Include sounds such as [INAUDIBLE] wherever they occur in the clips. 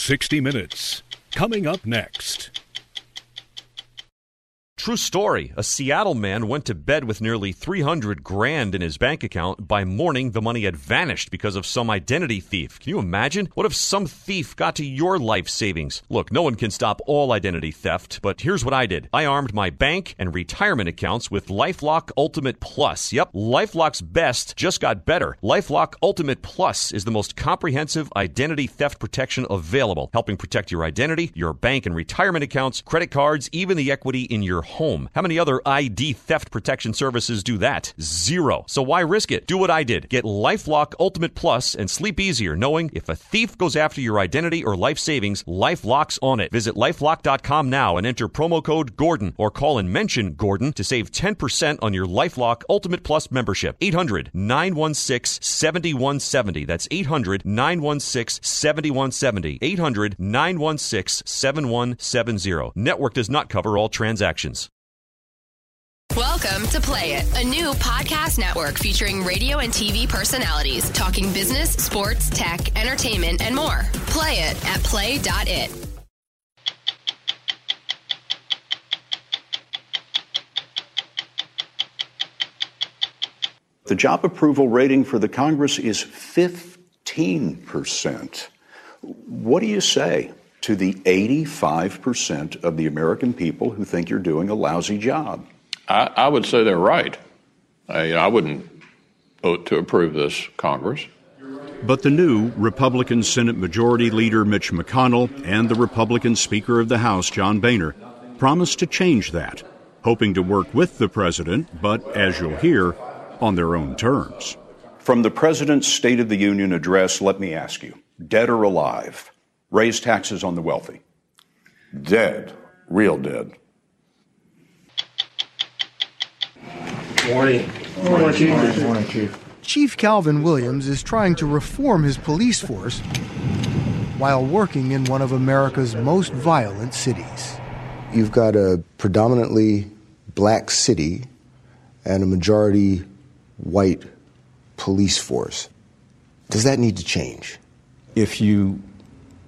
60 Minutes. Coming up next. True story. A Seattle man went to bed with nearly 300 grand in his bank account. By morning, the money had vanished because of some identity thief. Can you imagine? What if some thief got to your life savings? Look, no one can stop all identity theft, but here's what I did. I armed my bank and retirement accounts with LifeLock Ultimate Plus. Yep, LifeLock's best just got better. LifeLock Ultimate Plus is the most comprehensive identity theft protection available, helping protect your identity, your bank and retirement accounts, credit cards, even the equity in your home. How many other ID theft protection services do that? Zero. So why risk it? Do what I did. Get LifeLock Ultimate Plus and sleep easier knowing if a thief goes after your identity or life savings, LifeLock's on it. Visit lifelock.com now and enter promo code Gordon or call and mention Gordon to save 10% on your LifeLock Ultimate Plus membership. 800 916 7170. That's 800 916 7170. 800 916 7170. Network does not cover all transactions. Welcome to Play It, a new podcast network featuring radio and TV personalities talking business, sports, tech, entertainment, and more. Play it at play.it. The job approval rating for the Congress is 15%. What do you say to the 85% of the American people who think you're doing a lousy job? I, I would say they're right. I, I wouldn't vote to approve this Congress. But the new Republican Senate Majority Leader Mitch McConnell and the Republican Speaker of the House John Boehner promised to change that, hoping to work with the president, but as you'll hear, on their own terms. From the President's State of the Union address, let me ask you dead or alive, raise taxes on the wealthy? Dead. Real dead. Morning. Morning, Chief. Morning, Chief. Chief Calvin Williams is trying to reform his police force while working in one of America's most violent cities. You've got a predominantly black city and a majority white police force. Does that need to change? If you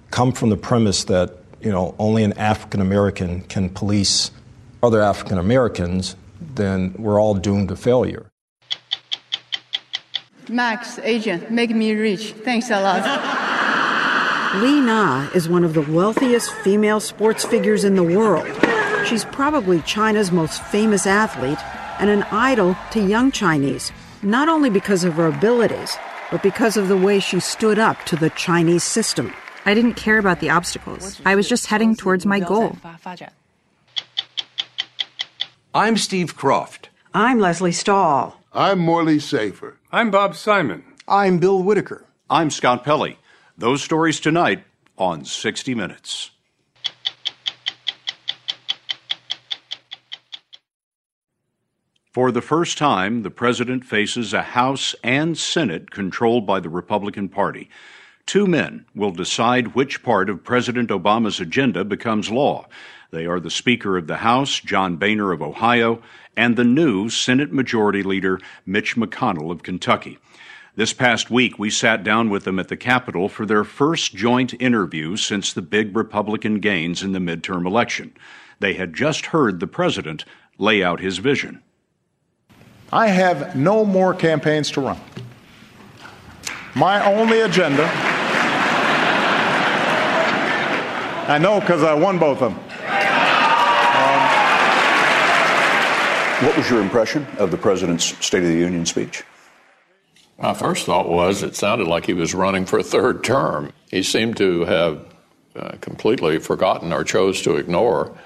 come from the premise that, you know, only an African American can police other African Americans, then we're all doomed to failure. Max, agent, make me rich. Thanks a lot. Li Na is one of the wealthiest female sports figures in the world. She's probably China's most famous athlete and an idol to young Chinese, not only because of her abilities, but because of the way she stood up to the Chinese system. I didn't care about the obstacles. I was just heading towards my goal. I'm Steve Kroft. I'm Lesley Stahl. I'm Morley Safer. I'm Bob Simon. I'm Bill Whitaker. I'm Scott Pelley. Those stories tonight on 60 Minutes. For the first time, the president faces a House and Senate controlled by the Republican Party. Two men will decide which part of President Obama's agenda becomes law. They are the Speaker of the House, John Boehner of Ohio, and the new Senate Majority Leader, Mitch McConnell of Kentucky. This past week, we sat down with them at the Capitol for their first joint interview since the big Republican gains in the midterm election. They had just heard the president lay out his vision. I have no more campaigns to run. My only agenda, I know because I won both of them. What was your impression of the president's State of the Union speech? My first thought was it sounded like he was running for a third term. He seemed to have uh, completely forgotten or chose to ignore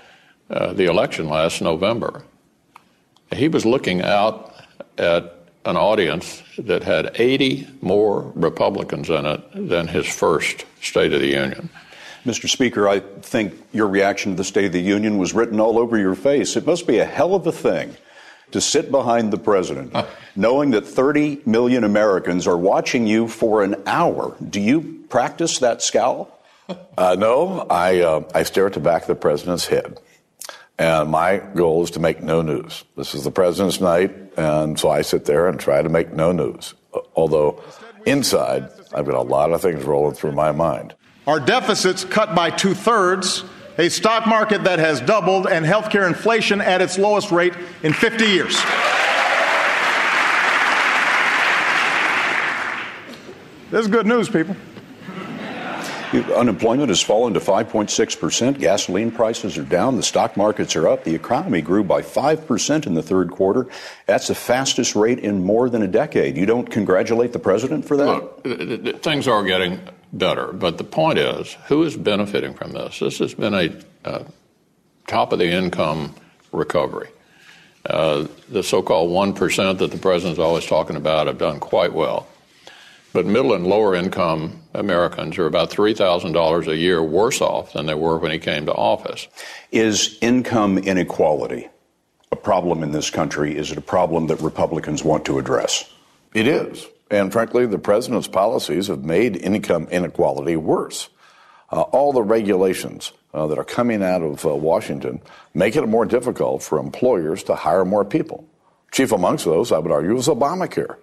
uh, the election last November. He was looking out at an audience that had 80 more Republicans in it than his first State of the Union. Mr. Speaker, I think your reaction to the State of the Union was written all over your face. It must be a hell of a thing to sit behind the president, knowing that 30 million Americans are watching you for an hour. Do you practice that scowl? [LAUGHS] Uh, no, I, uh, I stare at the back of the president's head. And my goal is to make no news. This is the president's night, and so I sit there and try to make no news. Although inside, I've got a lot of things rolling through my mind. our deficits cut by two thirds, a stock market that has doubled, and healthcare inflation at its lowest rate in 50 years. This is good news, people. Unemployment has fallen to 5.6%. Gasoline prices are down. The stock markets are up. The economy grew by 5% in the third quarter. That's the fastest rate in more than a decade. You don't congratulate the president for that? Look, things are getting better, but the point is who is benefiting from this? This has been a top of the income recovery. Uh, the so called 1% that the president's always talking about have done quite well. But middle and lower income Americans are about $3,000 a year worse off than they were when he came to office. Is income inequality a problem in this country? Is it a problem that Republicans want to address? It is. And frankly, the president's policies have made income inequality worse. Uh, all the regulations uh, that are coming out of uh, Washington make it more difficult for employers to hire more people. Chief amongst those, I would argue, is Obamacare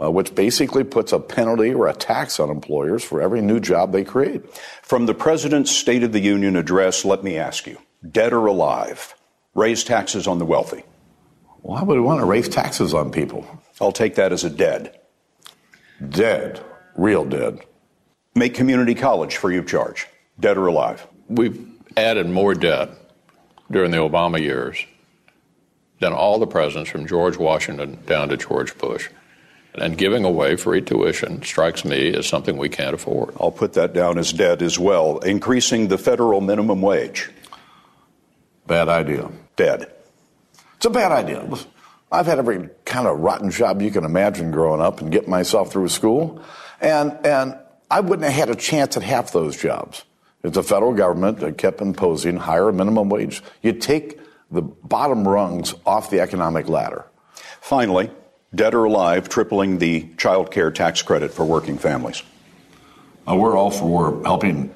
uh, which basically puts a penalty or a tax on employers for every new job they create. From the President's State of the Union address, let me ask you dead or alive, raise taxes on the wealthy. Why would we want to raise taxes on people? I'll take that as a dead. Dead. Real dead. Make community college free of charge. Dead or alive. We've added more debt during the Obama years than all the presidents from George Washington down to George Bush. And giving away free tuition strikes me as something we can't afford. I'll put that down as dead as well. Increasing the federal minimum wage. Bad idea. Dead. It's a bad idea. I've had every kind of rotten job you can imagine growing up and getting myself through school. And, and I wouldn't have had a chance at half those jobs if the federal government had kept imposing higher minimum wage. You take the bottom rungs off the economic ladder. Finally, dead or alive, tripling the child care tax credit for working families? Uh, we're all for helping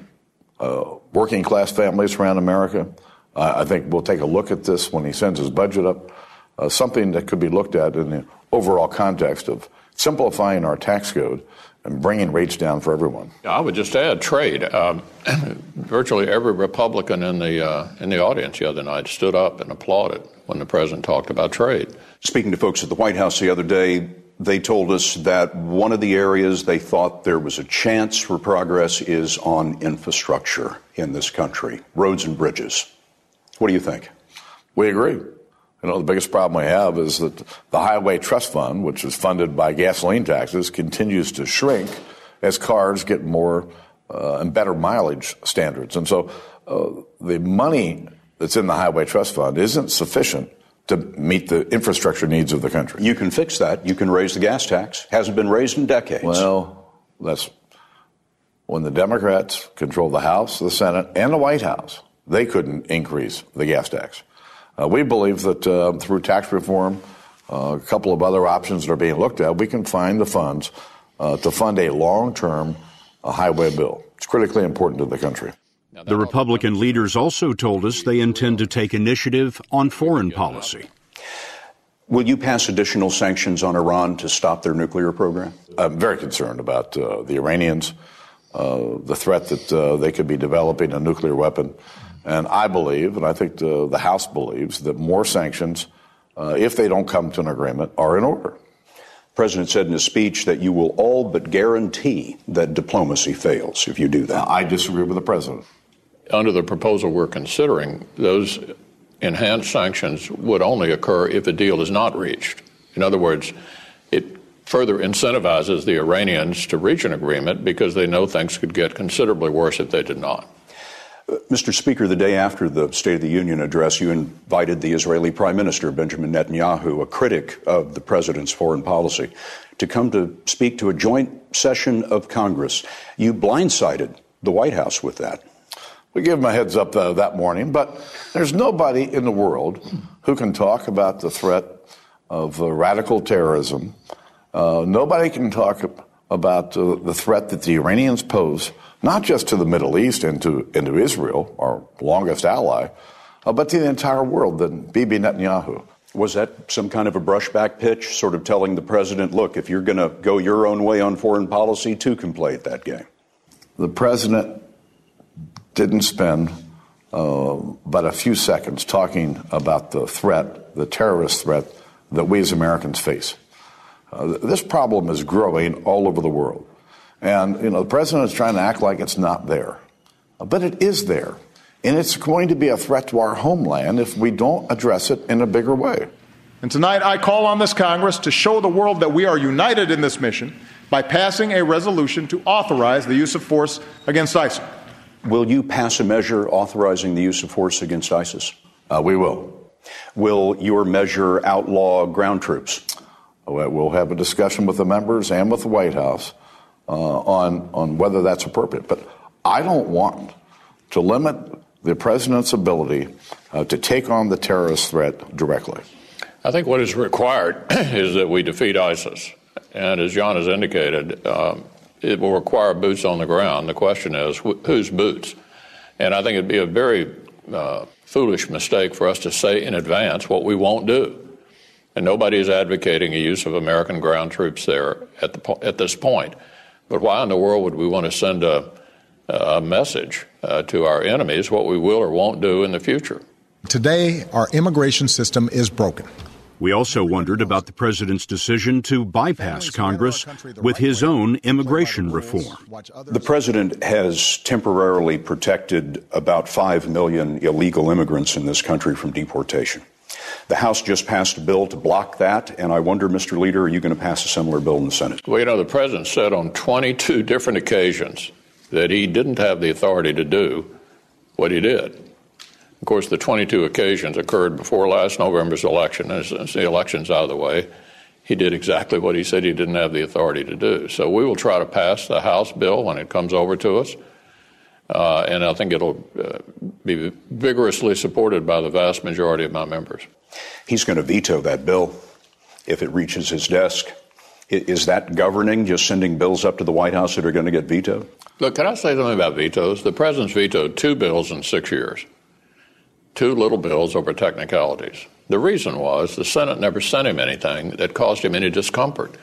uh, working class families around America. Uh, I think we'll take a look at this when he sends his budget up. Uh, something that could be looked at in the overall context of simplifying our tax code and bringing rates down for everyone. I would just add trade. Um, [CLEARS THROAT] virtually every Republican in the uh, in the audience the other night stood up and applauded when the president talked about trade. Speaking to folks at the White House the other day, they told us that one of the areas they thought there was a chance for progress is on infrastructure in this country, roads and bridges. What do you think? We agree. You know, the biggest problem we have is that the Highway Trust Fund, which is funded by gasoline taxes, continues to shrink as cars get more uh, and better mileage standards. And so uh, the money that's in the Highway Trust Fund isn't sufficient to meet the infrastructure needs of the country. You can fix that. You can raise the gas tax. Hasn't been raised in decades. Well, that's when the Democrats control the House, the Senate, and the White House. They couldn't increase the gas tax. Uh, we believe that uh, through tax reform, uh, a couple of other options that are being looked at, we can find the funds uh, to fund a long-term uh, highway bill. It's critically important to the country. The Republican leaders also told us they intend to take initiative on foreign policy. Will you pass additional sanctions on Iran to stop their nuclear program? I'm very concerned about uh, the Iranians, uh, the threat that uh, they could be developing a nuclear weapon. And I believe, and I think the, the House believes, that more sanctions, uh, if they don't come to an agreement, are in order. The president said in his speech that you will all but guarantee that diplomacy fails if you do that. I disagree with the president under the proposal we're considering, those enhanced sanctions would only occur if a deal is not reached. In other words, it further incentivizes the Iranians to reach an agreement because they know things could get considerably worse if they did not. Mr. Speaker, the day after the State of the Union address, you invited the Israeli Prime Minister, Benjamin Netanyahu, a critic of the president's foreign policy, to come to speak to a joint session of Congress. You blindsided the White House with that. We gave him a heads up uh, that morning, but there's nobody in the world who can talk about the threat of uh, radical terrorism. Uh, nobody can talk about uh, the threat that the Iranians pose, not just to the Middle East and to, and to Israel, our longest ally, uh, but to the entire world than Bibi Netanyahu. Was that some kind of a brushback pitch, sort of telling the president, look, if you're going to go your own way on foreign policy, two can play at that game? The president didn't spend uh, but a few seconds talking about the threat, the terrorist threat that we as Americans face. Uh, this problem is growing all over the world. And, you know, the president is trying to act like it's not there. But it is there. And it's going to be a threat to our homeland if we don't address it in a bigger way. And tonight I call on this Congress to show the world that we are united in this mission by passing a resolution to authorize the use of force against ISIS. Will you pass a measure authorizing the use of force against ISIS? Uh, we will. Will your measure outlaw ground troops? We'll have a discussion with the members and with the White House on, on whether that's appropriate. But I don't want to limit the president's ability uh, to take on the terrorist threat directly. I think what is required [CLEARS THROAT] is that we defeat ISIS. And as John has indicated, um, it will require boots on the ground. The question is, wh- whose boots? And I think it'd be a very uh, foolish mistake for us to say in advance what we won't do. And nobody is advocating a use of American ground troops there at, the po- at this point. But why in the world would we want to send a, a message uh, to our enemies what we will or won't do in the future? Today, our immigration system is broken. We also wondered about the president's decision to bypass Congress with his own immigration reform. The president has temporarily protected about 5 million illegal immigrants in this country from deportation. The House just passed a bill to block that, and I wonder, Mr. Leader, are you going to pass a similar bill in the Senate? Well, you know, the president said on 22 different occasions that he didn't have the authority to do what he did. Of course, the 22 occasions occurred before last November's election. As, as the election's out of the way, he did exactly what he said he didn't have the authority to do. So we will try to pass the House bill when it comes over to us. Uh, and I think it'll uh, be vigorously supported by the vast majority of my members. He's going to veto that bill if it reaches his desk. Is that governing, just sending bills up to the White House that are going to get vetoed? Look, can I say something about vetoes? The president's vetoed two bills in six years two little bills over technicalities. The reason was the Senate never sent him anything that caused him any discomfort.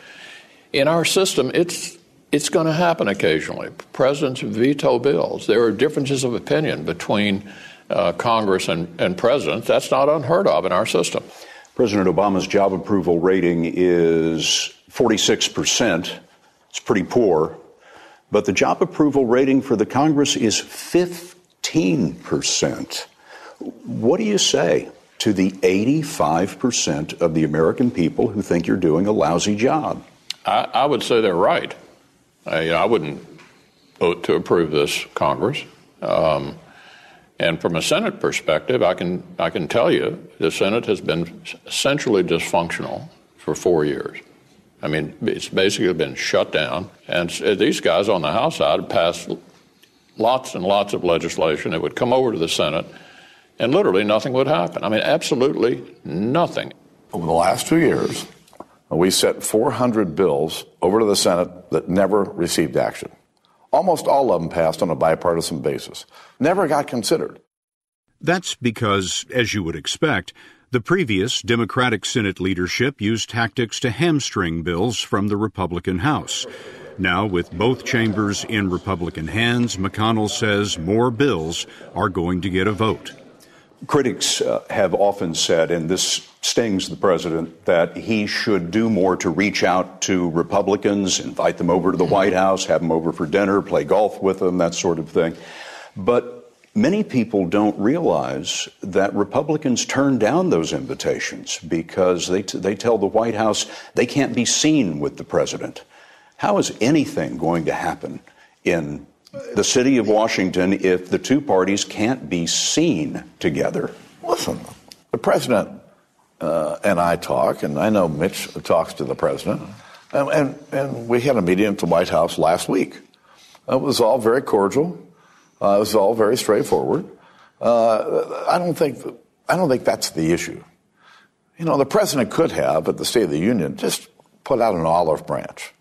In our system, it's it's going to happen occasionally. Presidents veto bills. There are differences of opinion between uh, Congress and, and presidents. That's not unheard of in our system. President Obama's job approval rating is 46%. It's pretty poor. But the job approval rating for the Congress is 15%. What do you say to the 85% of the American people who think you're doing a lousy job? I, I would say they're right. I, you know, I wouldn't vote to approve this Congress. Um, and from a Senate perspective, I can I can tell you the Senate has been essentially dysfunctional for four years. I mean, it's basically been shut down. And these guys on the House side passed lots and lots of legislation. It would come over to the Senate and literally nothing would happen. I mean, absolutely nothing. Over the last two years, we sent 400 bills over to the Senate that never received action. Almost all of them passed on a bipartisan basis, never got considered. That's because, as you would expect, the previous Democratic Senate leadership used tactics to hamstring bills from the Republican House. Now, with both chambers in Republican hands, McConnell says more bills are going to get a vote. Critics uh, have often said, and this stings the president, that he should do more to reach out to Republicans, invite them over to the White House, have them over for dinner, play golf with them, that sort of thing. But many people don't realize that Republicans turn down those invitations because they, t- they tell the White House they can't be seen with the president. How is anything going to happen in the city of Washington if the two parties can't be seen together? Listen, the president uh, and I talk, and I know Mitch talks to the president, and, and, and, we had a meeting at the White House last week. It was all very cordial. Uh, it was all very straightforward. Uh, I don't think I don't think that's the issue. You know, the president could have, at the State of the Union, just put out an olive branch.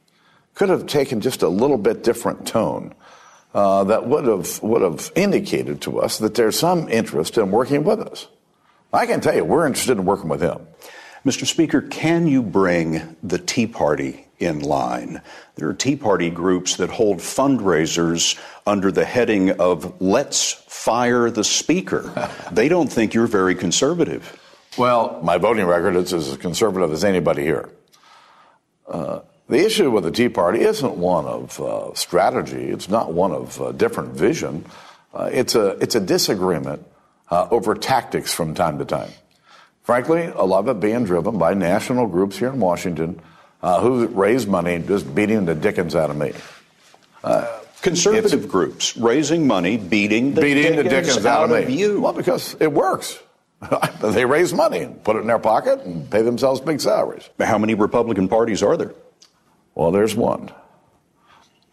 Could have taken just a little bit different tone uh, that would have would have indicated to us that there's some interest in working with us. I can tell you, we're interested in working with him. Mr. Speaker, can you bring the Tea Party in line? There are Tea Party groups that hold fundraisers under the heading of Let's Fire the Speaker. [LAUGHS] they don't think you're very conservative. Well, my voting record is as conservative as anybody here. Uh, the issue with the Tea Party isn't one of uh, strategy. It's not one of uh, different vision. Uh, it's a it's a disagreement uh, over tactics from time to time. Frankly, a lot of it being driven by national groups here in Washington uh, who raise money just beating the dickens out of me. Conservative groups raising money, beating the beating dickens the dickens out, out, of of me. you. Well, because it works. [LAUGHS] they raise money and put it in their pocket and pay themselves big salaries. How many Republican parties are there? Well, there's one.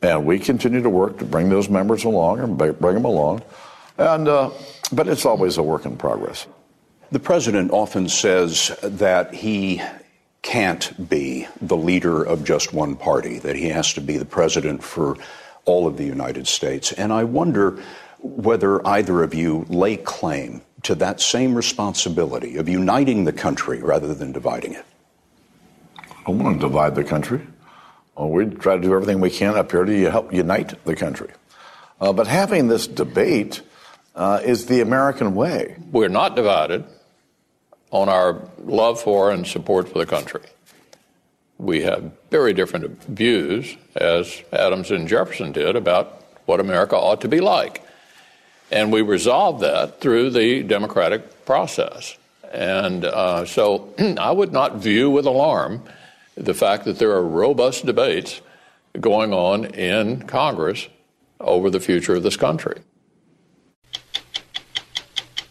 And we continue to work to bring those members along and bring them along. And, uh, but it's always a work in progress. The president often says that he can't be the leader of just one party, that he has to be the president for all of the United States. And I wonder whether either of you lay claim to that same responsibility of uniting the country rather than dividing it. I want to divide the country. Well, we try to do everything we can up here to help unite the country. Uh, but having this debate uh, is the American way. We're not divided on our love for and support for the country. We have very different views, as Adams and Jefferson did, about what America ought to be like. And we resolved that through the democratic process. And uh, so [CLEARS THROAT] I would not view with alarm the fact that there are robust debates going on in Congress over the future of this country.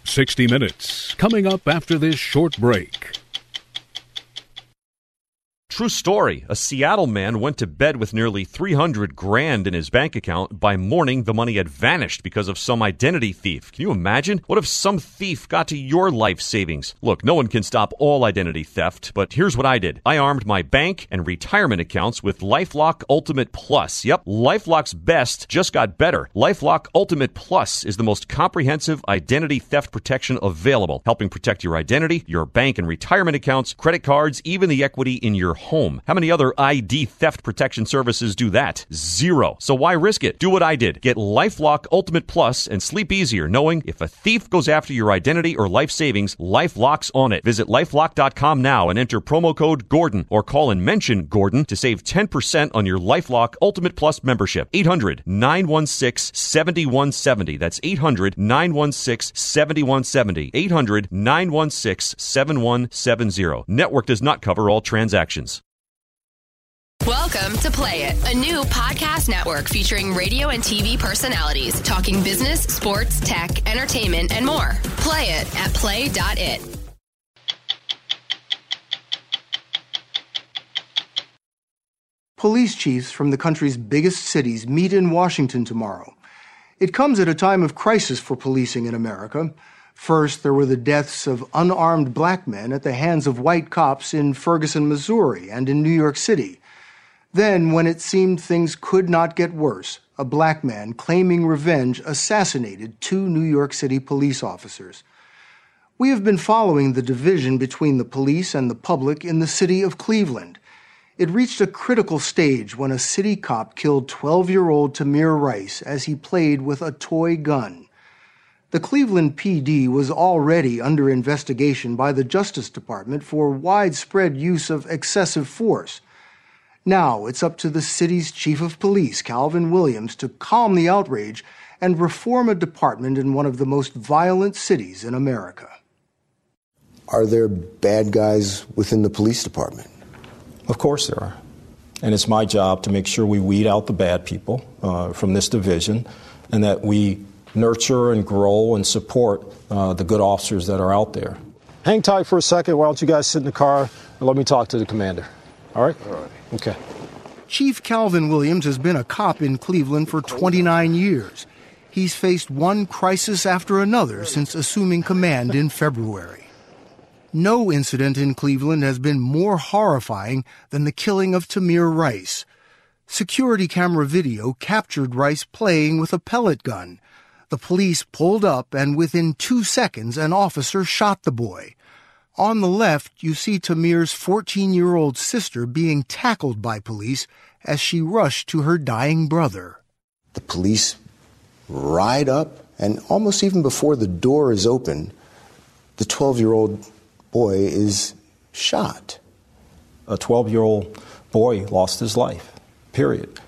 60 Minutes, coming up after this short break. True story. A Seattle man went to bed with nearly 300 grand in his bank account by morning the money had vanished because of some identity thief. Can you imagine? What if some thief got to your life savings? Look, no one can stop all identity theft, but here's what I did. I armed my bank and retirement accounts with LifeLock Ultimate Plus. Yep, LifeLock's best just got better. LifeLock Ultimate Plus is the most comprehensive identity theft protection available, helping protect your identity, your bank and retirement accounts, credit cards, even the equity in your home. How many other ID theft protection services do that? Zero. So why risk it? Do what I did. Get LifeLock Ultimate Plus and sleep easier knowing if a thief goes after your identity or life savings, LifeLock's on it. Visit lifelock.com now and enter promo code Gordon or call and mention Gordon to save 10% on your LifeLock Ultimate Plus membership. 800 916 7170. That's 800 916 7170. 800 916 7170. Network does not cover all transactions. Welcome to Play It, a new podcast network featuring radio and TV personalities talking business, sports, tech, entertainment, and more. Play it at play.it. Police chiefs from the country's biggest cities meet in Washington tomorrow. It comes at a time of crisis for policing in America. First, there were the deaths of unarmed black men at the hands of white cops in Ferguson, Missouri, and in New York City. Then, when it seemed things could not get worse, a black man claiming revenge assassinated two New York City police officers. We have been following the division between the police and the public in the city of Cleveland. It reached a critical stage when a city cop killed 12 year old Tamir Rice as he played with a toy gun. The Cleveland PD was already under investigation by the Justice Department for widespread use of excessive force. Now it's up to the city's chief of police, Calvin Williams, to calm the outrage and reform a department in one of the most violent cities in America. Are there bad guys within the police department? Of course there are. And it's my job to make sure we weed out the bad people uh, from this division and that we nurture and grow and support uh, the good officers that are out there. Hang tight for a second. Why don't you guys sit in the car and let me talk to the commander? All right? All right. Okay. Chief Calvin Williams has been a cop in Cleveland for 29 years. He's faced one crisis after another since assuming command in February. No incident in Cleveland has been more horrifying than the killing of Tamir Rice. Security camera video captured Rice playing with a pellet gun. The police pulled up, and within two seconds, an officer shot the boy. On the left, you see Tamir's 14 year old sister being tackled by police as she rushed to her dying brother. The police ride up, and almost even before the door is open, the 12 year old boy is shot. A 12 year old boy lost his life, period.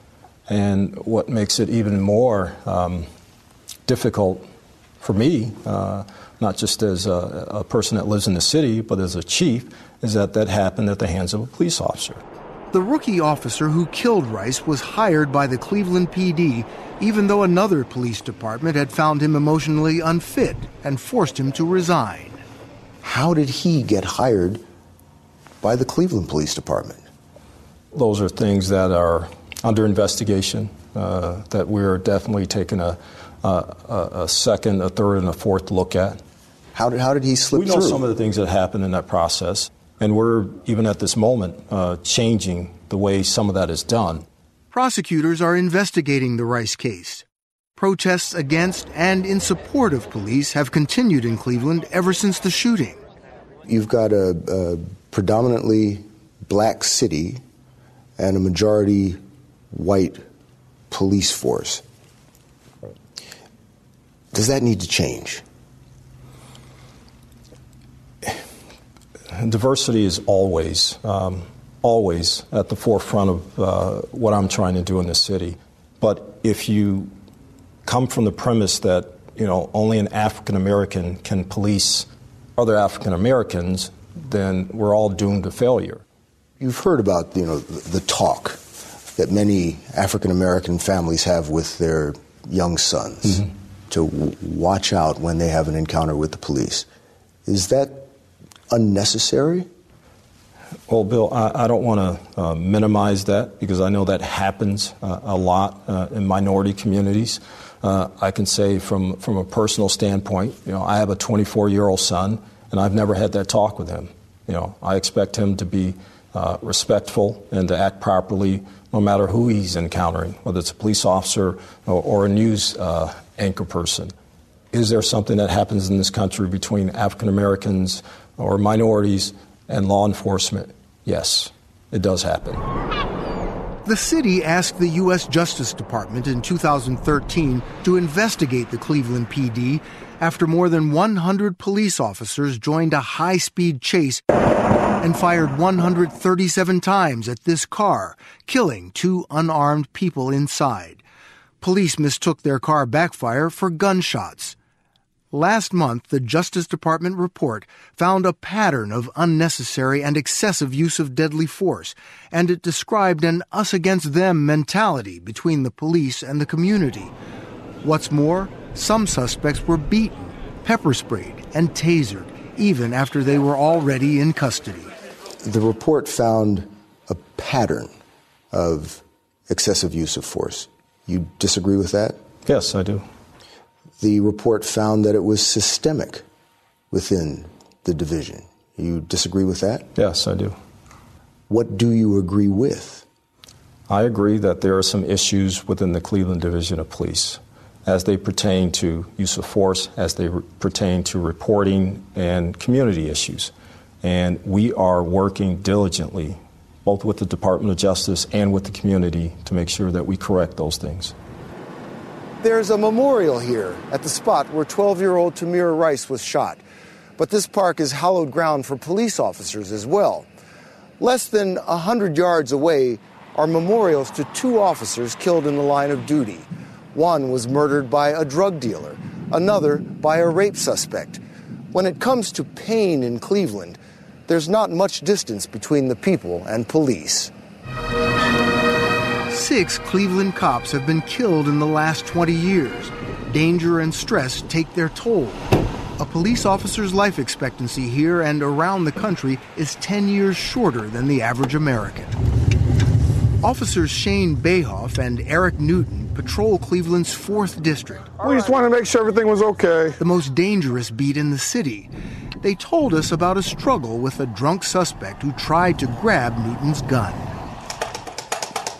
And what makes it even more um, difficult for me, uh, not just as a, a person that lives in the city, but as a chief, is that that happened at the hands of a police officer. The rookie officer who killed Rice was hired by the Cleveland PD, even though another police department had found him emotionally unfit and forced him to resign. How did he get hired by the Cleveland Police Department? Those are things that are under investigation, uh, that we're definitely taking a, a, a, second, a third, and a fourth look at. How did, how did he slip we know through? some of the things that happened in that process, and we're, even at this moment, uh, changing the way some of that is done. Prosecutors are investigating the Rice case. Protests against and in support of police have continued in Cleveland ever since the shooting. You've got a, a predominantly black city and a majority white police force. Does that need to change? Diversity is always, um, always at the forefront of uh, what I'm trying to do in the city. But if you come from the premise that you know only an African American can police other African Americans, then we're all doomed to failure. You've heard about you know the talk that many African American families have with their young sons mm-hmm. To watch out when they have an encounter with the police. Is that unnecessary? Well, Bill, I, I don't want to uh, minimize that because I know that happens uh, a lot uh, in minority communities. Uh, I can say from, from a personal standpoint, you know, I have a 24 year old son, and I've never had that talk with him. You know, I expect him to be uh, respectful and to act properly no matter who he's encountering, whether it's a police officer or, or a news uh, anchor person. Is there something that happens in this country between African Americans or minorities and law enforcement? Yes, it does happen. The city asked the U.S. Justice Department in 2013 to investigate the Cleveland PD after more than 100 police officers joined a high speed chase and fired 137 times at this car, killing two unarmed people inside. Police mistook their car backfire for gunshots. Last month, the Justice Department report found a pattern of unnecessary and excessive use of deadly force, and it described an us against them mentality between the police and the community. What's more, some suspects were beaten, pepper sprayed, and tasered, even after they were already in custody. The report found a pattern of excessive use of force. You disagree with that? Yes, I do the report found that it was systemic within the division. You disagree with that? Yes, I do. What do you agree with? I agree that there are some issues within the Cleveland Division of Police as they pertain to use of force, as they re- pertain to reporting and community issues. And we are working diligently, both with the Department of Justice and with the community, to make sure that we correct those things. There's a memorial here at the spot where 12 year old Tamir Rice was shot. But this park is hallowed ground for police officers as well. Less than 100 yards away are memorials to two officers killed in the line of duty. One was murdered by a drug dealer, another by a rape suspect. When it comes to pain in Cleveland, there's not much distance between the people and police. Six Cleveland cops have been killed in the last 20 years. Danger and stress take their toll. A police officer's life expectancy here and around the country is 10 years shorter than the average American. Officers Shane Bayhoff and Eric Newton patrol Cleveland's 4th District. We just want to make sure everything was okay. The most dangerous beat in the city. They told us about a struggle with a drunk suspect who tried to grab Newton's gun.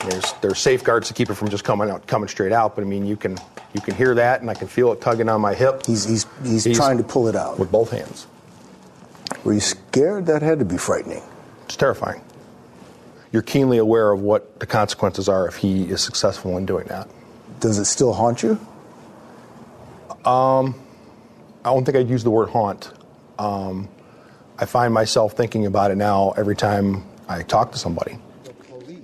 There's there's safeguards to keep it from just coming out coming straight out, but I mean you can you can hear that and I can feel it tugging on my hip. He's he's he's, he's trying to pull it out with both hands. Were you scared? That had to be frightening. It's terrifying. You're keenly aware of what the consequences are if he is successful in doing that. Does it still haunt you? Um, I don't think I'd use the word haunt. Um, I find myself thinking about it now every time I talk to somebody.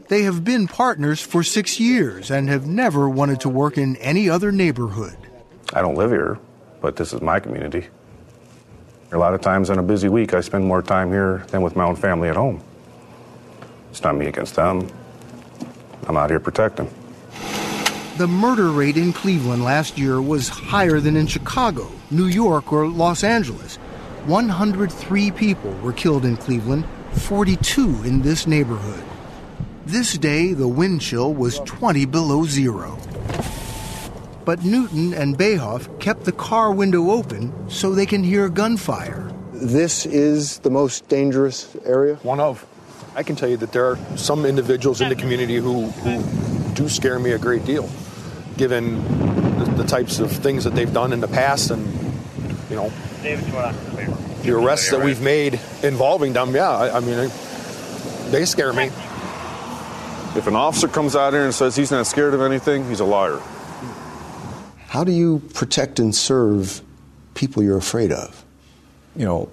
They have been partners for six years and have never wanted to work in any other neighborhood. I don't live here, but this is my community. A lot of times on a busy week, I spend more time here than with my own family at home. It's not me against them. I'm out here protecting. The murder rate in Cleveland last year was higher than in Chicago, New York, or Los Angeles. 103 people were killed in Cleveland, 42 in this neighborhood. This day, the wind chill was 20 below zero. But Newton and Bayhoff kept the car window open so they can hear gunfire. This is the most dangerous area? One of. I can tell you that there are some individuals in the community who, who do scare me a great deal, given the, the types of things that they've done in the past and, you know, the arrests that we've made involving them. Yeah, I, I mean, I, they scare me. If an officer comes out here and says he's not scared of anything, he's a liar. How do you protect and serve people you're afraid of? You know,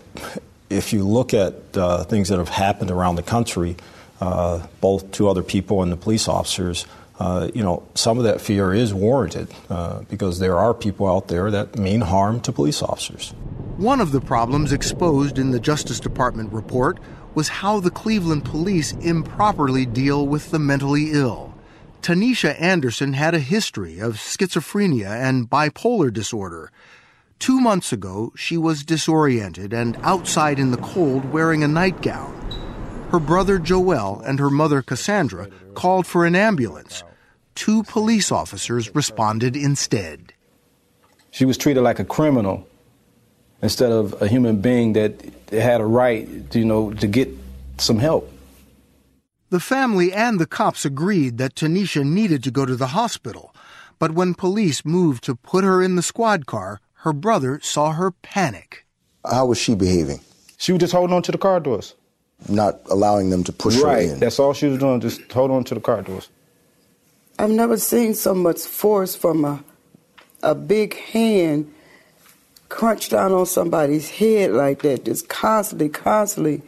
if you look at uh, things that have happened around the country, uh, both to other people and the police officers, uh, you know, some of that fear is warranted uh, because there are people out there that mean harm to police officers. One of the problems exposed in the Justice Department report was how the Cleveland police improperly deal with the mentally ill. Tanisha Anderson had a history of schizophrenia and bipolar disorder. Two months ago, she was disoriented and outside in the cold wearing a nightgown. Her brother Joel and her mother Cassandra called for an ambulance. Two police officers responded instead. She was treated like a criminal instead of a human being that had a right, you know, to get some help. The family and the cops agreed that Tanisha needed to go to the hospital, but when police moved to put her in the squad car, her brother saw her panic. How was she behaving? She was just holding on to the car doors. Not allowing them to push right. her in. That's all she was doing, just hold on to the car doors. I've never seen so much force from a a big hand crunch down on somebody's head like that, just constantly, constantly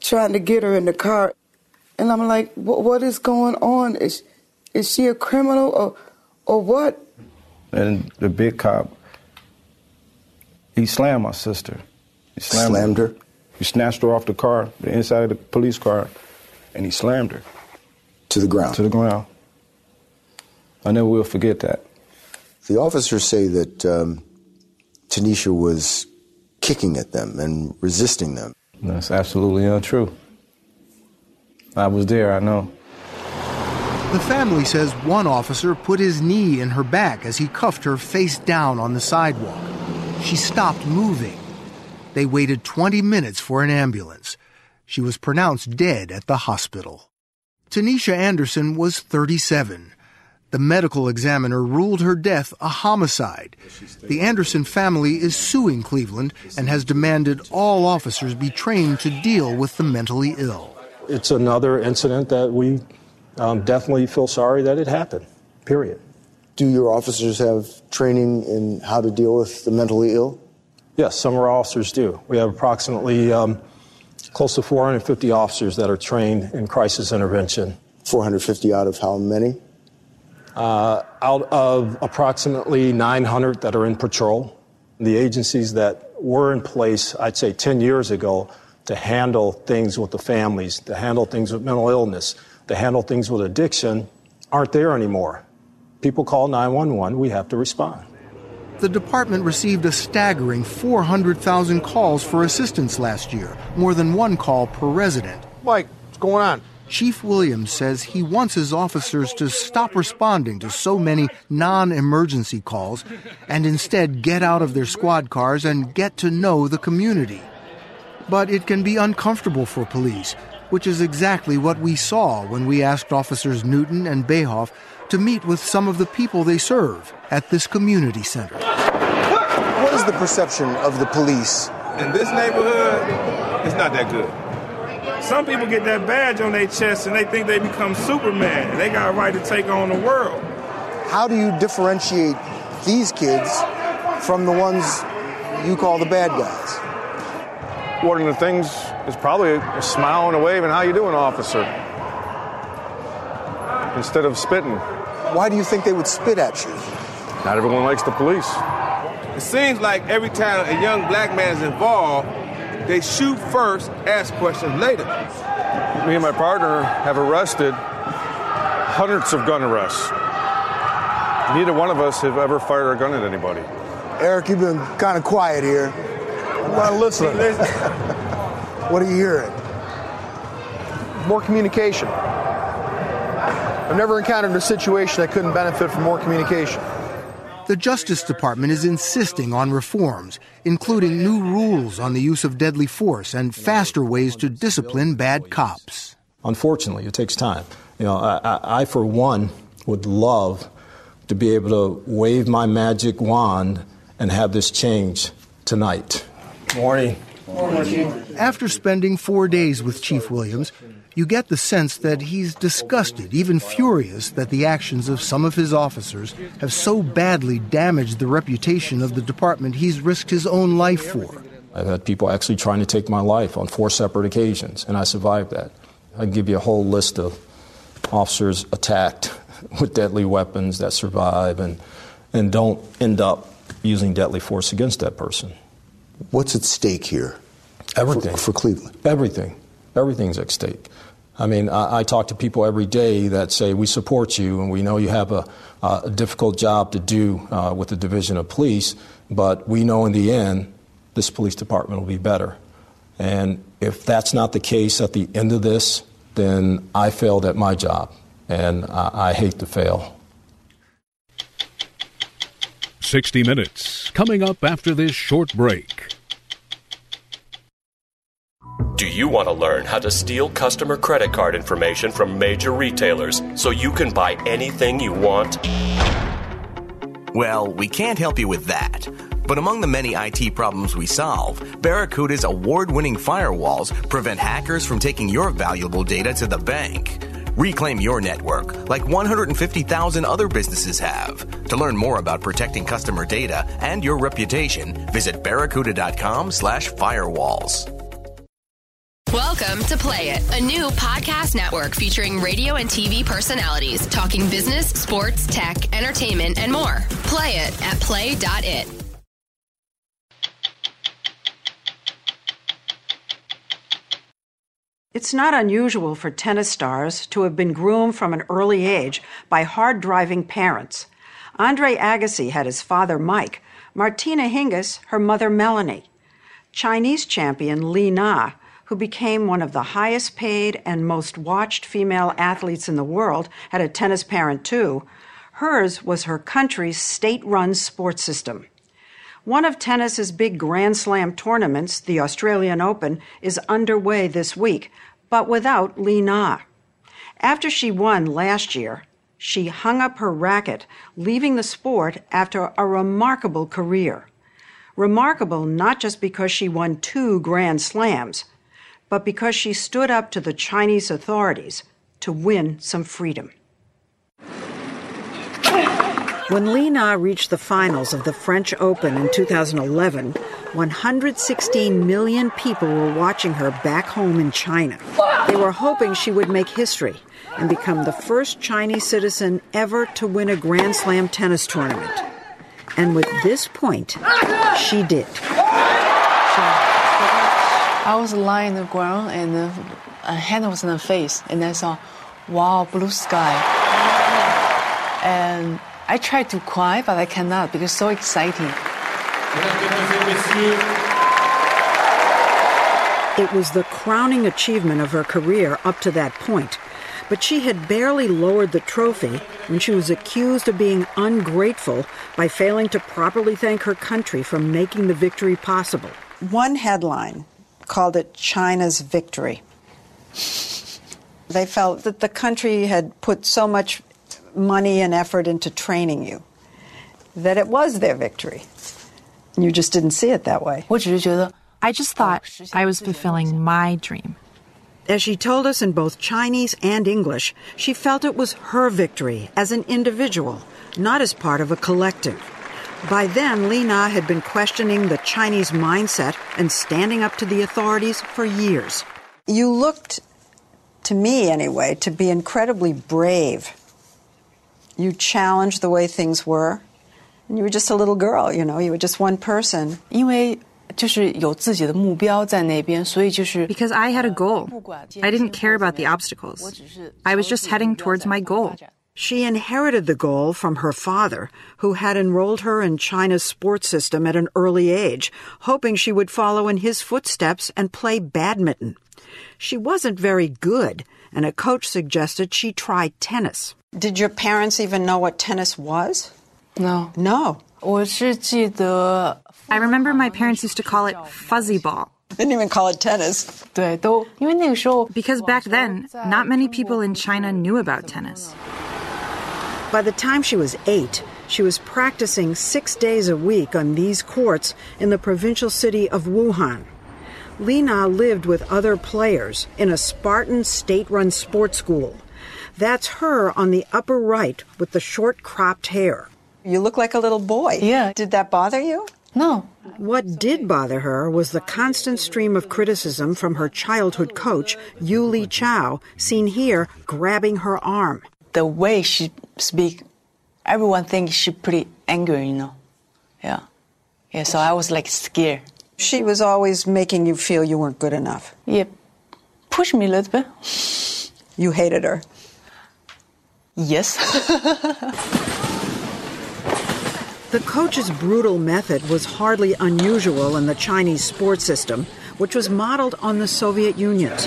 trying to get her in the car. And I'm like, what is going on? Is is she a criminal or or what? And the big cop, he slammed my sister. He slammed, slammed her. He snatched her off the car, the inside of the police car, and he slammed her to the ground. To the ground. I never will forget that. The officers say that um, Tanisha was kicking at them and resisting them. That's absolutely untrue. I was there, I know. The family says one officer put his knee in her back as he cuffed her face down on the sidewalk. She stopped moving. They waited 20 minutes for an ambulance. She was pronounced dead at the hospital. Tanisha Anderson was 37. The medical examiner ruled her death a homicide. The Anderson family is suing Cleveland and has demanded all officers be trained to deal with the mentally ill. It's another incident that we um, definitely feel sorry that it happened, period. Do your officers have training in how to deal with the mentally ill? Yes, some of our officers do. We have approximately um, close to 450 officers that are trained in crisis intervention. 450 out of how many? Uh, out of approximately 900 that are in patrol. The agencies that were in place, I'd say 10 years ago, to handle things with the families, to handle things with mental illness, to handle things with addiction, aren't there anymore. People call 911, we have to respond. The department received a staggering 400,000 calls for assistance last year, more than one call per resident. Mike, what's going on? Chief Williams says he wants his officers to stop responding to so many non emergency calls and instead get out of their squad cars and get to know the community. But it can be uncomfortable for police, which is exactly what we saw when we asked officers Newton and Bayhoff to meet with some of the people they serve at this community center. What is the perception of the police in this neighborhood, it's not that good. Some people get that badge on their chest and they think they become Superman. They got a right to take on the world. How do you differentiate these kids from the ones you call the bad guys? One of the things is probably a smile and a wave and how you doing, officer? Instead of spitting. Why do you think they would spit at you? Not everyone likes the police. It seems like every time a young black man is involved, they shoot first, ask questions later. Me and my partner have arrested hundreds of gun arrests. Neither one of us have ever fired a gun at anybody. Eric, you've been kind of quiet here. I'm not listening. what are you hearing? More communication. I've never encountered a situation that couldn't benefit from more communication. The Justice Department is insisting on reforms, including new rules on the use of deadly force and faster ways to discipline bad cops. Unfortunately, it takes time. You know, I, I for one, would love to be able to wave my magic wand and have this change tonight. Morning. After spending four days with Chief Williams, you get the sense that he's disgusted, even furious, that the actions of some of his officers have so badly damaged the reputation of the department he's risked his own life for. I've had people actually trying to take my life on four separate occasions, and I survived that. I can give you a whole list of officers attacked [LAUGHS] with deadly weapons that survive and, and don't end up using deadly force against that person. What's at stake here? Everything. For, for Cleveland? Everything. Everything's at stake. I mean, I, I, talk to people every day that say, We support you, and we know you have a, a difficult job to do uh, with the Division of Police, but we know in the end this police department will be better. And if that's not the case at the end of this, then I failed at my job, and I, I hate to fail. 60 Minutes, coming up after this short break. Do you want to learn how to steal customer credit card information from major retailers so you can buy anything you want? Well, we can't help you with that. But among the many IT problems we solve, Barracuda's award winning firewalls prevent hackers from taking your valuable data to the bank. Reclaim your network like 150,000 other businesses have. To learn more about protecting customer data and your reputation, visit barracuda.com slash firewalls. Welcome to Play It, a new podcast network featuring radio and TV personalities talking business, sports, tech, entertainment, and more. Play it at play.it. It's not unusual for tennis stars to have been groomed from an early age by hard driving parents. Andre Agassi had his father Mike, Martina Hingis, her mother Melanie. Chinese champion Li Na who became one of the highest paid and most watched female athletes in the world, had a tennis parent too. Hers was her country's state run sports system. One of tennis's big Grand Slam tournaments, the Australian Open, is underway this week, but without Li Na. After she won last year, she hung up her racket, leaving the sport after a remarkable career. Remarkable not just because she won two Grand Slams, but because she stood up to the Chinese authorities to win some freedom. When Li Na reached the finals of the French Open in 2011, 116 million people were watching her back home in China. They were hoping she would make history and become the first Chinese citizen ever to win a Grand Slam tennis tournament. And with this point, she did. I was lying on the ground and a hand was in the face, and I saw, wow, blue sky. And I tried to cry, but I cannot because it's so exciting. It was the crowning achievement of her career up to that point. But she had barely lowered the trophy when she was accused of being ungrateful by failing to properly thank her country for making the victory possible. One headline called it China's victory. They felt that the country had put so much money and effort into training you that it was their victory. You just didn't see it that way. I just thought I was fulfilling my dream. As she told us in both Chinese and English, she felt it was her victory as an individual, not as part of a collective. By then, Li Na had been questioning the Chinese mindset and standing up to the authorities for years. You looked, to me anyway, to be incredibly brave. You challenged the way things were. And you were just a little girl, you know, you were just one person. 因为就是有自己的目标在那边，所以就是 Because I had a goal. I didn't care about the obstacles. I was just heading towards my goal. She inherited the goal from her father, who had enrolled her in China's sports system at an early age, hoping she would follow in his footsteps and play badminton. She wasn't very good, and a coach suggested she try tennis. Did your parents even know what tennis was? No. No. I remember my parents used to call it fuzzy ball. Didn't even call it tennis. Because back then, not many people in China knew about tennis. By the time she was eight, she was practicing six days a week on these courts in the provincial city of Wuhan. Li Na lived with other players in a Spartan state run sports school. That's her on the upper right with the short cropped hair. You look like a little boy. Yeah. Did that bother you? No. What did bother her was the constant stream of criticism from her childhood coach, Yu Li Chao, seen here grabbing her arm. The way she speak, everyone thinks she pretty angry, you know. Yeah. Yeah, so I was like scared. She was always making you feel you weren't good enough. Yeah. Push me a little bit. You hated her. Yes. [LAUGHS] The coach's brutal method was hardly unusual in the Chinese sports system, which was modeled on the Soviet Union's.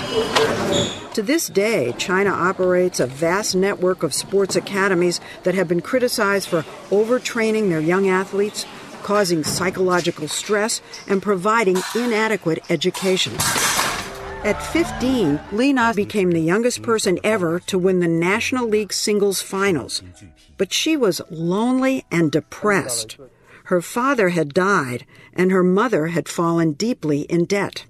To this day, China operates a vast network of sports academies that have been criticized for overtraining their young athletes, causing psychological stress, and providing inadequate education. At 15, Li Na became the youngest person ever to win the National League singles finals. But she was lonely and depressed. Her father had died, and her mother had fallen deeply in debt.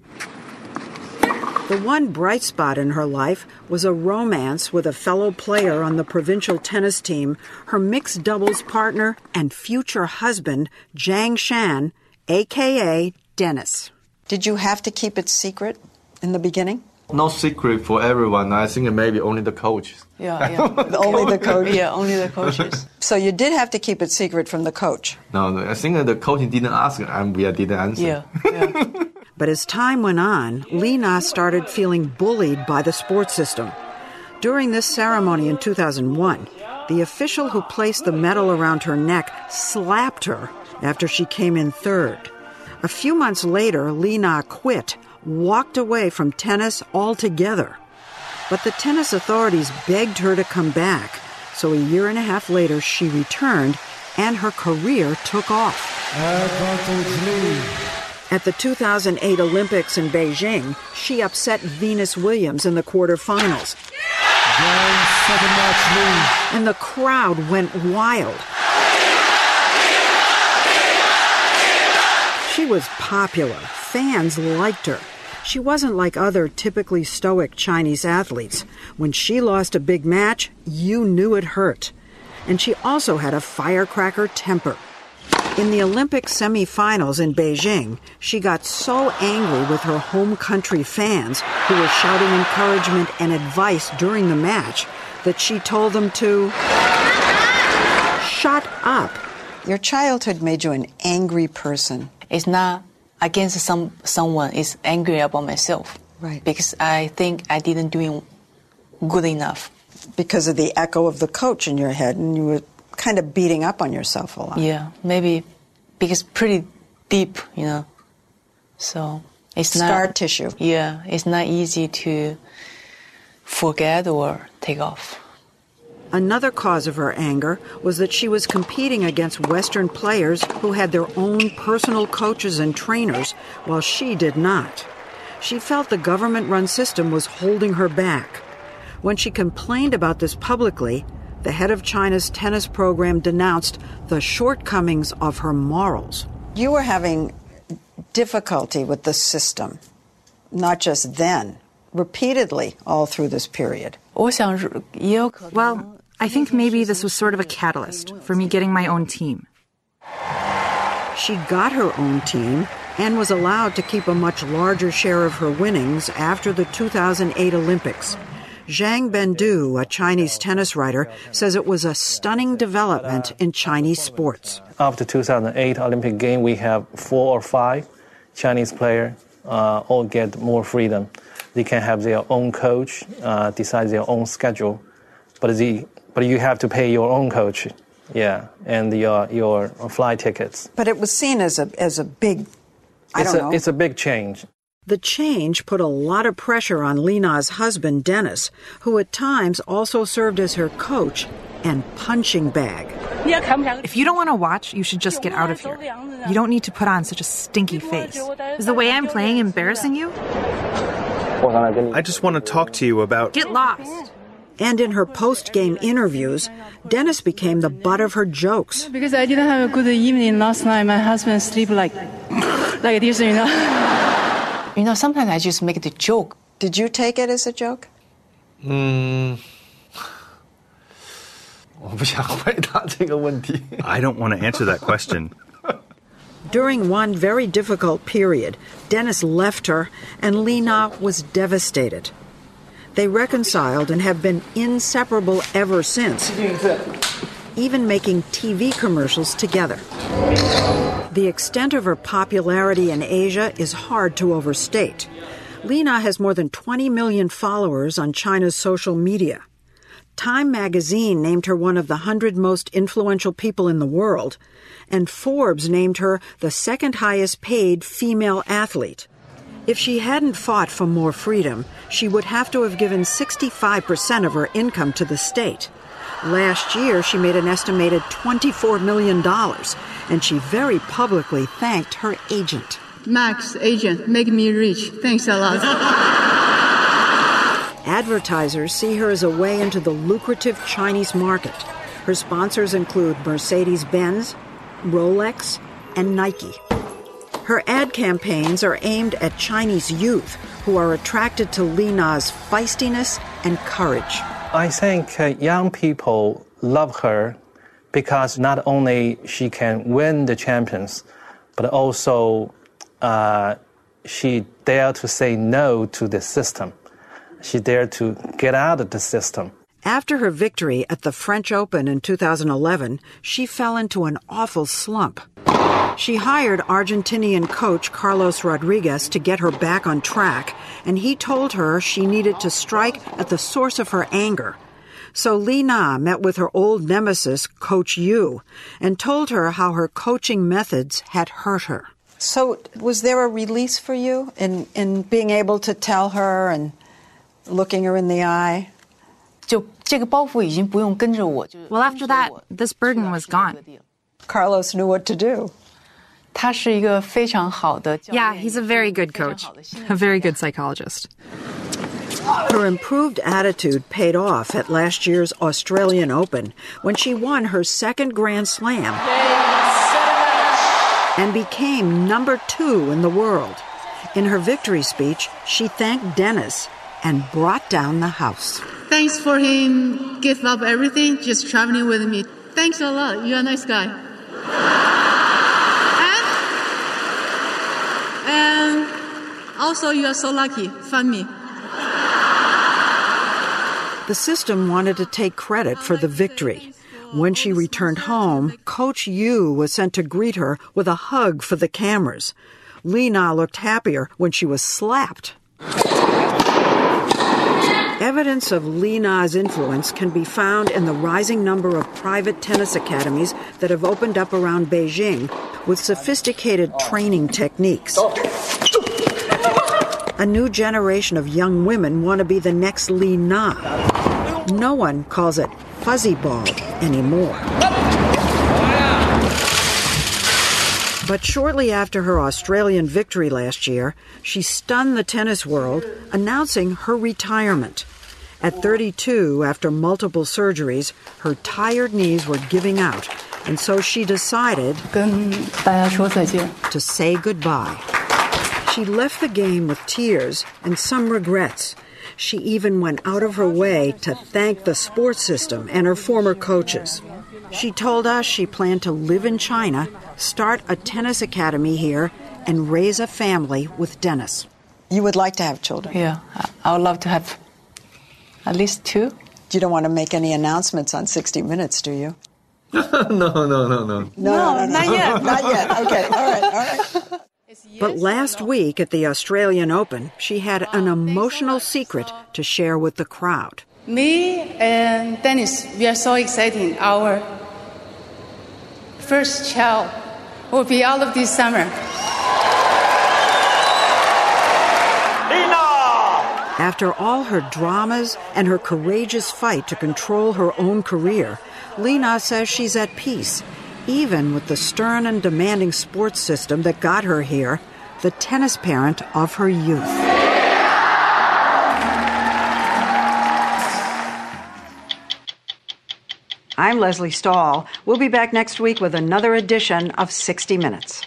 The one bright spot in her life was a romance with a fellow player on the provincial tennis team, her mixed doubles partner and future husband, Jiang Shan, aka Dennis. Did you have to keep it secret in the beginning? No secret for everyone. I think maybe only the coaches. Yeah, [LAUGHS] yeah. only the coach? [LAUGHS] Yeah, only the coaches. [LAUGHS] So you did have to keep it secret from the coach? No, no. I think the coach didn't ask and we didn't answer. Yeah, yeah. But as time went on, Li Na started feeling bullied by the sports system. During this ceremony in 2001, the official who placed the medal around her neck slapped her after she came in third. A few months later, Li Na quit, walked away from tennis altogether. But the tennis authorities begged her to come back, so a year and a half later she returned and her career took off. At the 2008 Olympics in Beijing, she upset Venus Williams in the quarterfinals. And the crowd went wild. She was popular. Fans liked her. She wasn't like other typically stoic Chinese athletes. When she lost a big match, you knew it hurt. And she also had a firecracker temper. In the Olympic semifinals in Beijing, she got so angry with her home country fans, who were shouting encouragement and advice during the match, that she told them to shut up. Your childhood made you an angry person. It's not against some someone. is angry about myself. Right. Because I think I didn't do good enough. Because of the echo of the coach in your head, and you were kind of beating up on yourself a lot. Yeah, maybe because pretty deep, you know. So it's Scar not tissue. Yeah, it's not easy to forget or take off. Another cause of her anger was that she was competing against Western players who had their own personal coaches and trainers, while she did not. She felt the government run system was holding her back. When she complained about this publicly, the head of China's tennis program denounced the shortcomings of her morals. You were having difficulty with the system, not just then, repeatedly all through this period? Well, I think maybe this was sort of a catalyst for me getting my own team. She got her own team and was allowed to keep a much larger share of her winnings after the 2008 Olympics. Zhang Bendu, a Chinese tennis writer, says it was a stunning development in Chinese sports. After 2008 Olympic game, we have four or five Chinese players uh, all get more freedom. They can have their own coach, uh, decide their own schedule, but the but you have to pay your own coach, yeah, and your uh, your flight tickets. But it was seen as a as a big, I it's don't a, know. It's a big change. The change put a lot of pressure on Li Na's husband, Dennis, who at times also served as her coach and punching bag. If you don't want to watch, you should just get out of here. You don't need to put on such a stinky face. Is the way I'm playing embarrassing you? I just want to talk to you about. Get lost and in her post game interviews, Dennis became the butt of her jokes. Because I didn't have a good evening last night, my husband sleep like, [LAUGHS] like this, you know. you know, sometimes I just make the joke. Did you take it as a joke? Mm. [LAUGHS] I don't want to answer that question. During one very difficult period, Dennis left her, and Li Na was devastated. They reconciled and have been inseparable ever since, even making TV commercials together. The extent of her popularity in Asia is hard to overstate. Li Na has more than 20 million followers on China's social media. Time magazine named her one of the 100 most influential people in the world, and Forbes named her the second highest paid female athlete. If she hadn't fought for more freedom, she would have to have given 65% of her income to the state. Last year, she made an estimated $24 million, and she very publicly thanked her agent. Max, agent, make me rich. Thanks a lot. Advertisers see her as a way into the lucrative Chinese market. Her sponsors include Mercedes Benz, Rolex, and Nike. Her ad campaigns are aimed at Chinese youth who are attracted to Li Na's feistiness and courage. I think uh, young people love her because not only she can win the champions, but also uh, she dare to say no to the system. She dared to get out of the system. After her victory at the French Open in 2011, she fell into an awful slump. She hired Argentinian coach Carlos Rodriguez to get her back on track, and he told her she needed to strike at the source of her anger. So Li Na met with her old nemesis, Coach Yu, and told her how her coaching methods had hurt her. So, was there a release for you in, in being able to tell her and looking her in the eye? Well, after that, this burden was gone. Carlos knew what to do. Yeah, he's a very good coach, a very good psychologist. Her improved attitude paid off at last year's Australian Open when she won her second Grand Slam and became number two in the world. In her victory speech, she thanked Dennis and brought down the house. Thanks for him give up everything, just traveling with me. Thanks a lot. You're a nice guy. and, and also, you are so lucky. Find me. The system wanted to take credit for the victory. When she returned home, Coach Yu was sent to greet her with a hug for the cameras. Li Na looked happier when she was slapped. Evidence of Li Na's influence can be found in the rising number of private tennis academies that have opened up around Beijing with sophisticated training techniques. A new generation of young women want to be the next Li Na. No one calls it fuzzy ball anymore. But shortly after her Australian victory last year, she stunned the tennis world, announcing her retirement. At 32, after multiple surgeries, her tired knees were giving out, and so she decided to say goodbye. She left the game with tears and some regrets. She even went out of her way to thank the sports system and her former coaches. She told us she planned to live in China, start a tennis academy here, and raise a family with Dennis. You would like to have children? Yeah, I would love to have at least two. You don't want to make any announcements on 60 Minutes, do you? [LAUGHS] no, no, no, no, no. No, no, no, not yet. not yet. [LAUGHS] Okay, all right, all right. But last week at the Australian Open, she had an emotional secret to share with the crowd. Me and Dennis, we are so excited. Our first child will be all of this summer. After all her dramas and her courageous fight to control her own career, Li Na says she's at peace, even with the stern and demanding sports system that got her here, the tennis parent of her youth. I'm Lesley Stahl. We'll be back next week with another edition of 60 Minutes.